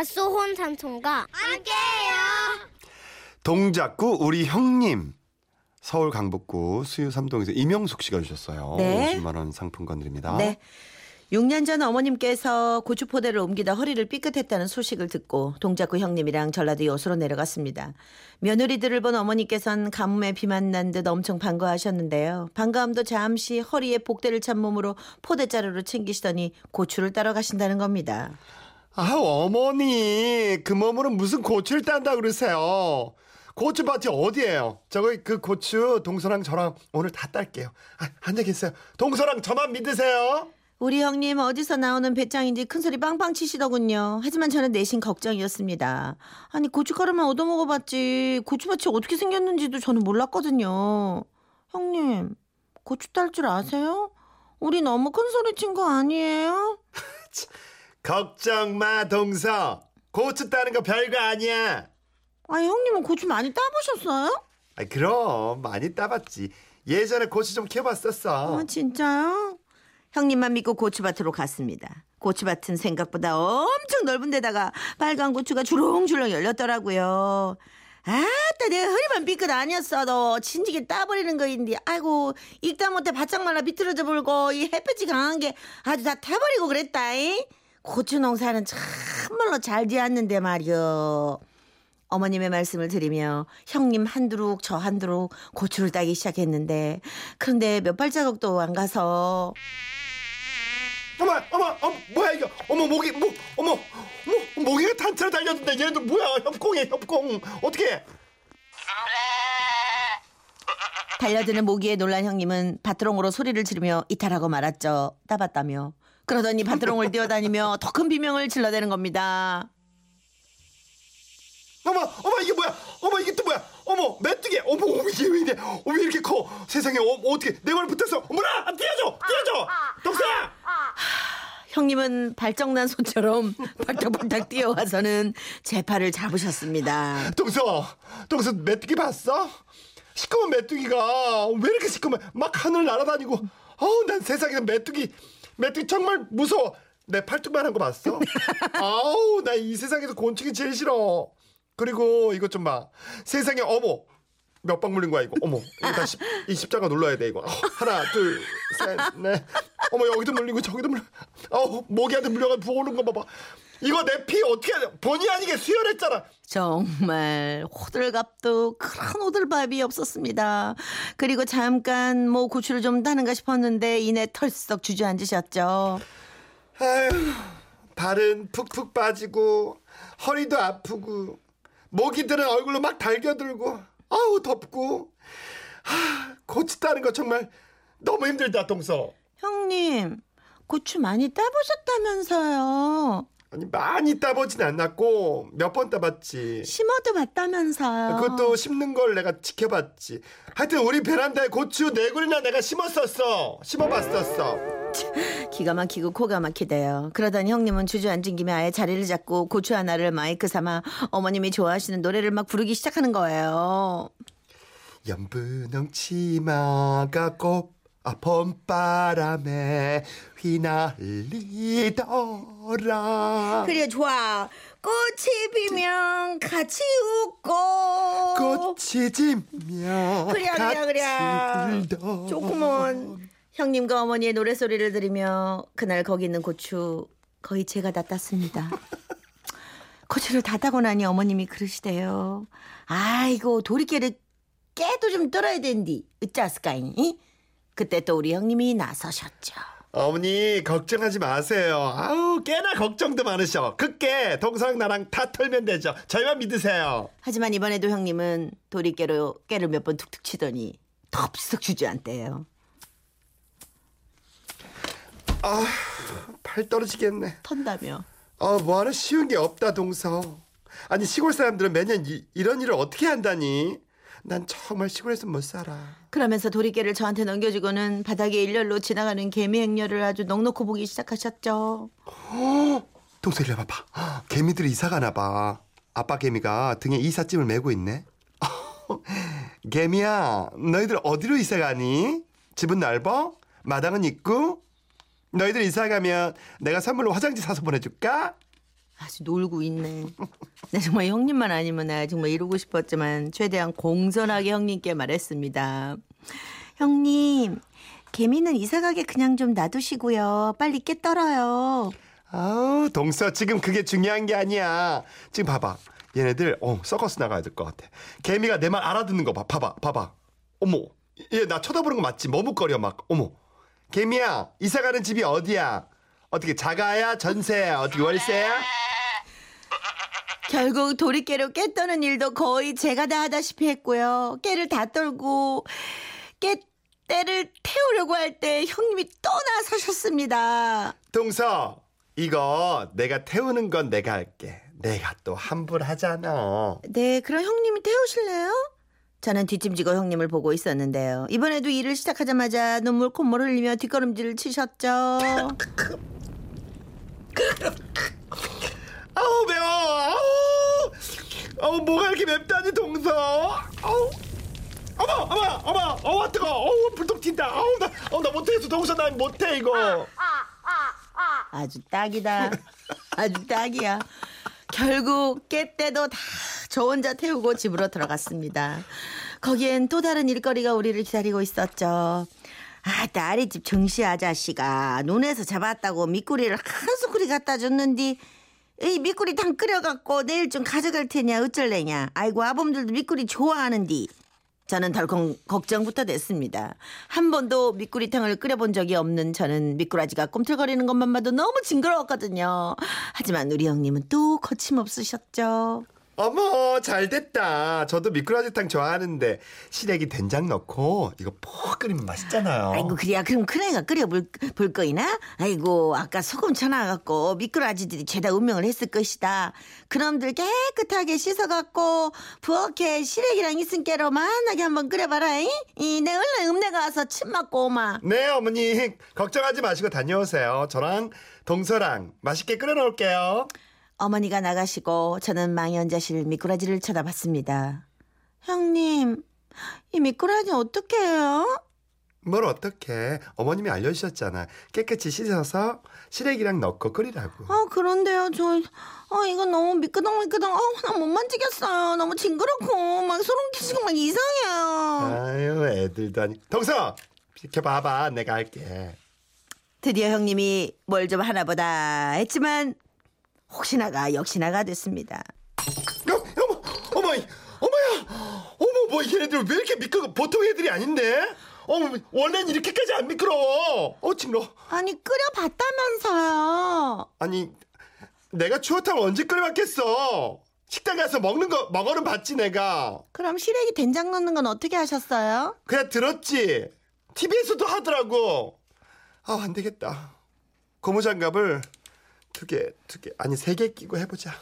밭소혼 삼촌과 함께해요. 동작구 우리 형님. 서울 강북구 수유 삼동에서 이명숙 씨가 주셨어요. 네. 50만 원 상품권 드립니다. 네. 6년 전 어머님께서 고추포대를 옮기다 허리를 삐끗했다는 소식을 듣고 동작구 형님이랑 전라도 여수로 내려갔습니다. 며느리들을 본 어머니께선 가뭄에 비만 난 듯 엄청 반가워하셨는데요. 반가움도 잠시 허리에 복대를 찬 몸으로 포대자루를 챙기시더니 고추를 따러 가신다는 겁니다. 아 어머니 그 몸으로 무슨 고추를 딴다 그러세요. 고추 밭이 어디예요? 저기 그 고추 동서랑 저랑 오늘 다 딸게요. 아, 앉아 계세요. 동서랑 저만 믿으세요. 우리 형님 어디서 나오는 배짱인지 큰소리 빵빵 치시더군요. 하지만 저는 내심 걱정이었습니다. 아니 고춧가루만 얻어먹어봤지 고추밭이 어떻게 생겼는지도 저는 몰랐거든요. 형님 고추 딸 줄 아세요? 우리 너무 큰 소리 친 거 아니에요? 걱정 마 동서. 고추 따는 거 별거 아니야. 아 형님은 고추 많이 따보셨어요? 아 그럼 많이 따봤지. 예전에 고추 좀 캐봤었어. 아 진짜요? 형님만 믿고 고추밭으로 갔습니다. 고추밭은 생각보다 엄청 넓은 데다가 빨간 고추가 주렁주렁 열렸더라고요. 아따 내 허리만 삐끗 아니었어도 진지게 따버리는 거인데 아이고 읽다 못해 바짝 말라 비틀어져 불고 이 햇볕이 강한 게 아주 다 타버리고 그랬다잉. 고추 농사는 참말로 잘 지었는데 말이요. 어머님의 말씀을 드리며 형님 한두룩 저 한두룩 고추를 따기 시작했는데 그런데 몇 발자국도 안 가서 어머 어머 어머 뭐야 이거 어머 모기 뭐 어머 어머 모기가 단체로 달렸는데 얘도 뭐야 협공이야 협공 어떻게 달려드는 모기에 놀란 형님은 밭드롱으로 소리를 지르며 이탈하고 말았죠. 따봤다며. 그러더니 밭드롱을 뛰어다니며 더 큰 비명을 질러대는 겁니다. 어머 어머 이게 뭐야? 어머 이게 또 뭐야? 어머 메뚜기! 어머 어머 이게 왜 이래? 어머 왜 이렇게 커? 세상에 어, 어떻게 내 말 붙었어 어머나! 띄워줘! 띄워줘! 동서야 형님은 발정난 소처럼 발딱발딱 뛰어와서는 제 팔을 잡으셨습니다. 동서 동서 메뚜기 봤어? 시커먼 메뚜기가 왜 이렇게 시커먼 막 하늘 날아다니고 어우 난 세상에서 메뚜기 메뚜기 정말 무서워. 내 팔뚝만 한 거 봤어? 아우 나 이 세상에서 곤충이 제일 싫어. 그리고 이것 좀 봐. 세상에 어머. 몇 방 물린 거야 이거? 어머. 이거 다 십, 이 십자가 눌러야 돼 이거. 어, 하나 둘 셋 넷. 어머 여기도 물리고 저기도 물려 어우 모기한테 물려가 부어오는 거 봐봐 이거 내 피 어떻게 본의 아니게 수혈했잖아 정말 호들갑도 큰 호들밥이 없었습니다. 그리고 잠깐 뭐 고추를 좀 따는가 싶었는데 이내 털썩 주저앉으셨죠. 아휴, 발은 푹푹 빠지고 허리도 아프고 모기 들은 얼굴로 막 달겨들고 아우 덥고 하, 고치 따는 거 정말 너무 힘들다 동서 형님 고추 많이 따보셨다면서요. 아니 많이 따보진 않았고 몇 번 따봤지 심어도 봤다면서요. 그것도 심는 걸 내가 지켜봤지 하여튼 우리 베란다에 고추 네 그루나 내가 심었었어 심어봤었어 기가 막히고 코가 막히대요. 그러더니 형님은 주저앉은 김에 아예 자리를 잡고 고추 하나를 마이크 삼아 어머님이 좋아하시는 노래를 막 부르기 시작하는 거예요. 연분홍 치마가 꽃 아, 봄바람에 휘날리더라 그래 좋아. 꽃이 피면 같이 웃고. 꽃이 지면 그래 그래 그래. 울더 조금은 형님과 어머니의 노래소리를 들으며 그날 거기 있는 고추 거의 제가 다 땄습니다. 고추를 다 따고 나니 어머님이 그러시대요. 아이고 도리깨를 깨도 좀 떨어야 된디. 으짜스까잉. 그때 또 우리 형님이 나서셨죠. 어머니 걱정하지 마세요. 아우 꽤나 걱정도 많으셔. 그깨 동서랑 나랑 다 털면 되죠. 저희만 믿으세요. 하지만 이번에도 형님은 도리깨로 깨를 몇 번 툭툭 치더니 덥석 주저앉대요. 팔 떨어지겠네. 턴다며. 아 뭐하나 쉬운 게 없다 동서. 아니 시골 사람들은 매년 이, 이런 일을 어떻게 한다니 난 정말 시골에서 못 살아. 그러면서 도리깨를 저한테 넘겨주고는 바닥에 일렬로 지나가는 개미 행렬을 아주 넉넉히 보기 시작하셨죠. 동서 이리 와봐. 개미들이 이사 가나 봐. 아빠 개미가 등에 이삿짐을 메고 있네. 개미야 너희들 어디로 이사 가니? 집은 넓어? 마당은 있고? 너희들 이사 가면 내가 선물로 화장지 사서 보내줄까 아주 놀고 있네. 나 정말 형님만 아니면 나 정말 이러고 싶었지만 최대한 공손하게 형님께 말했습니다. 형님, 개미는 이사 가게 그냥 좀 놔두시고요. 빨리 깨 떨어요. 아우 동서 지금 그게 중요한 게 아니야. 지금 봐봐. 얘네들 어 서커스 나가야 될 것 같아. 개미가 내 말 알아듣는 거 봐. 봐봐 봐봐. 어머 얘 나 쳐다보는 거 맞지? 머뭇거려 막. 어머 개미야 이사 가는 집이 어디야? 어떻게 자가야 전세야 어떻게 월세야? 결국 도리깨로 깨 떠는 일도 거의 제가 다 하다시피 했고요. 깨를 다 떨고 깨 때를 태우려고 할 때 형님이 또 나서셨습니다. 동서 이거 내가 태우는 건 내가 할게. 내가 또 환불하잖아. 네, 그럼 형님이 태우실래요? 저는 뒷짐지고 형님을 보고 있었는데요. 이번에도 일을 시작하자마자 눈물 콧물 흘리며 뒷걸음질을 치셨죠. 아우 매워. 아우. 아우 뭐가 이렇게 맵다니 동서. 아우. 어머 어머 어머 어머 뜨거. 어우 불똥 튄다. 아우 나 어, 나 못하겠어 동서 난 못해 이거. 아주 딱이다. 아주 딱이야. 결국 깨 때도 다 저 혼자 태우고 집으로 들어갔습니다. 거기엔 또 다른 일거리가 우리를 기다리고 있었죠. 아, 딸이 집 정씨 아저씨가 눈에서 잡았다고 미꾸리를 한 수꾸리 갖다 줬는디 이 미꾸리 탕 끓여갖고 내일 좀 가져갈 테냐 어쩔래냐 아이고 아범들도 미꾸리 좋아하는디 저는 덜컹 걱정부터 됐습니다. 한 번도 미꾸리탕을 끓여본 적이 없는 저는 미꾸라지가 꿈틀거리는 것만 봐도 너무 징그러웠거든요. 하지만 우리 형님은 또 거침없으셨죠. 어머 잘 됐다. 저도 미꾸라지탕 좋아하는데 시래기 된장 넣고 이거 푹 끓이면 맛있잖아요. 아이고 그래야 그럼 큰애가 끓여볼 볼 거이나? 아이고 아까 소금 쳐놔갖고 미꾸라지들이 죄다 운명을 했을 것이다. 그놈들 깨끗하게 씻어갖고 부엌에 시래기랑 이승깨로 만나게 한번 끓여봐라. 이? 이, 내 얼른 읍내가 와서 침 맞고 오마. 네 어머니 걱정하지 마시고 다녀오세요. 저랑 동서랑 맛있게 끓여 놓을게요. 어머니가 나가시고 저는 망연자실 미꾸라지를 쳐다봤습니다. 형님, 이 미꾸라지 어떻게 해요? 뭘 어떻게 어머님이 알려주셨잖아. 깨끗이 씻어서 시래기랑 넣고 끓이라고. 아 그런데요, 저, 어 이거 너무 미끄덩미끄덩, 어, 나못 만지겠어요. 너무 징그럽고 막 소름 끼치고 막 이상해요. 아유 애들도 아니. 동서 비켜봐봐 내가 할게. 드디어 형님이 뭘 좀 하나보다 했지만 혹시나가 역시나가 됐습니다. 어, 어머 어머 어머야 어머 뭐 얘네들 왜 이렇게 미끄러? 보통 애들이 아닌데. 어머 원래는 이렇게까지 안 미끄러워. 어 징그러. 아니 끓여봤다면서요. 아니 내가 추어탕을 언제 끓여봤겠어. 식당 가서 먹는 거 먹어는 봤지 내가. 그럼 시래기 된장 넣는 건 어떻게 하셨어요? 그냥 들었지. TV에서도 하더라고. 아, 안 되겠다. 고무장갑을 두 개, 두 개, 아니, 세 개 끼고 해보자.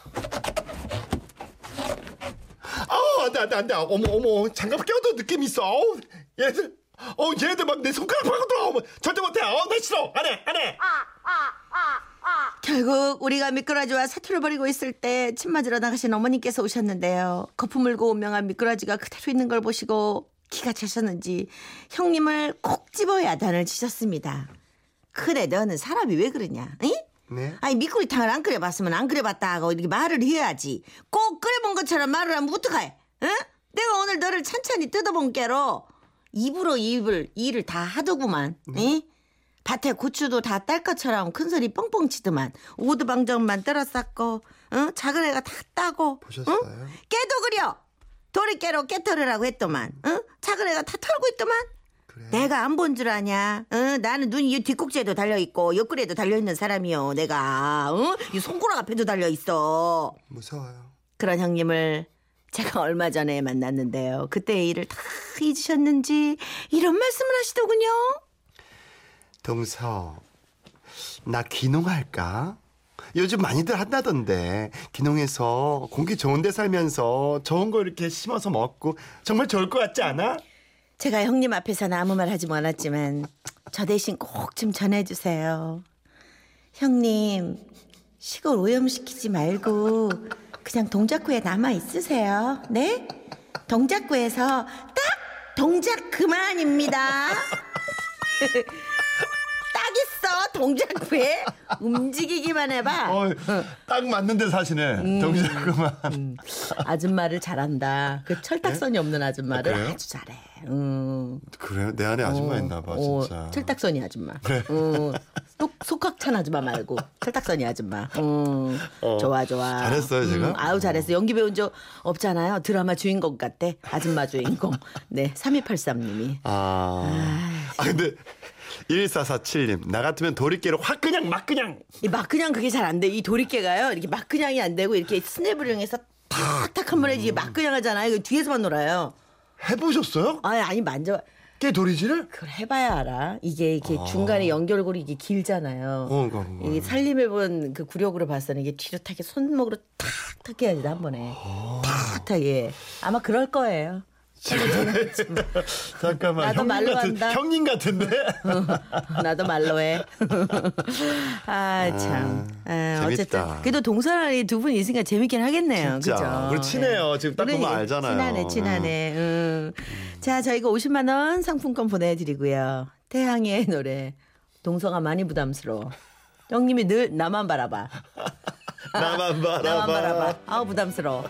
아우, 안 돼, 안 돼, 안 돼. 어머, 어머, 장갑 껴도 느낌 있어. 어우, 얘네들, 어, 얘네들 막 내 손가락 파고 들어와. 어머, 절대 못해. 어, 나 싫어. 안 해, 안 해. 결국 우리가 미꾸라지와 사투를 벌이고 있을 때 침 맞으러 나가신 어머니께서 오셨는데요. 거품 물고 운명한 미꾸라지가 그대로 있는 걸 보시고 기가 차셨는지 형님을 콕 집어 야단을 치셨습니다. 그래 너는 사람이 왜 그러냐? 응? 네. 아니 미꾸리탕을 안 끓여봤으면 안 끓여봤다 하고 이렇게 말을 해야지. 꼭 끓여본 것처럼 말을 하면 어떡해? 응? 내가 오늘 너를 천천히 뜯어본 게로 입으로 입을 일을 다 하더구만. 응? 밭에 고추도 다 딸 것처럼 큰 소리 뻥뻥 치더만 오두방정만 떨어 쌓고 응? 작은 애가 다 따고 보셨어요? 응? 깨도 그려 도리깨로 깨털으라고 했더만 응? 작은 애가 다 털고 있더만 그래. 내가 안 본 줄 아냐? 응? 나는 눈이 뒷꼭지에도 달려 있고 옆구리에도 달려 있는 사람이요. 내가 응? 이 손가락 앞에도 달려 있어. 무서워요. 그런 형님을 제가 얼마 전에 만났는데요. 그때의 일을 다 잊으셨는지 이런 말씀을 하시더군요. 동서, 나 귀농할까? 요즘 많이들 한다던데 귀농해서 공기 좋은 데 살면서 좋은 거 이렇게 심어서 먹고 정말 좋을 것 같지 않아? 제가 형님 앞에서는 아무 말 하지 않았지만 저 대신 꼭 좀 전해주세요. 형님 시골 오염시키지 말고 그냥 동작구에 남아 있으세요. 네? 동작구에서 딱 동작 그만입니다. 딱 있어 동작 왜 움직이기만 해봐. 어, 딱 맞는데 사시네. 음. 동작 그만. 아줌마를 잘한다. 그 철딱선이 없는 아줌마를 아? 아주 잘해. 음. 그래요? 내 안에 아줌마 있나 봐, 어, 진짜. 철딱선이 아줌마. 음. 속, 속확찬 아줌마 말고 철딱선이 아줌마. 음. 좋아 좋아. 잘했어요, 제가? 음, 아우 잘했어. 연기 배운 적 없잖아요. 드라마 주인공 같대. 아줌마 주인공. 네, 3283님이. 아. 아, 근데 1447님. 나 같으면 도리깨로 확 그냥 막 그냥. 이막 그냥 그게 잘 안 돼. 이 도리깨가요. 이렇게 막 그냥이 안 되고 이렇게 스냅을 이용해서 탁탁 한 번에 이게 막 그냥 하잖아요. 이거 뒤에서만 놀아요. 해보셨어요? 아니 아니 만져. 깨 도리지를? 그걸 해봐야 알아. 이게 이렇게 중간에 연결고리 이게 길잖아요. 아. 어, 그거, 그거. 이게 살림해본 그 구력으로 봤서는 이게 뒤로 탁게 손목으로 탁탁 해야지 한 번에 아. 탁탁하게 아마 그럴 거예요. 잠깐만. 나도 형님 말로 같은, 한다. 형님 같은데? 나도 말로 해. 아 참. 아, 어쨌든 재밌다. 그래도 동서남이 두분 있으니까 재밌긴 하겠네요. 진짜. 그죠? 우리 친해요. 지금 딱 보면 알잖아요. 친하네, 친하네. 음. 자, 저희가 50만 원 상품권 보내드리고요. 태양의 노래 동서가 많이 부담스러워. 형님이 늘 나만 바라봐. 나만 바라봐. 나만 바라봐. 아우 부담스러워.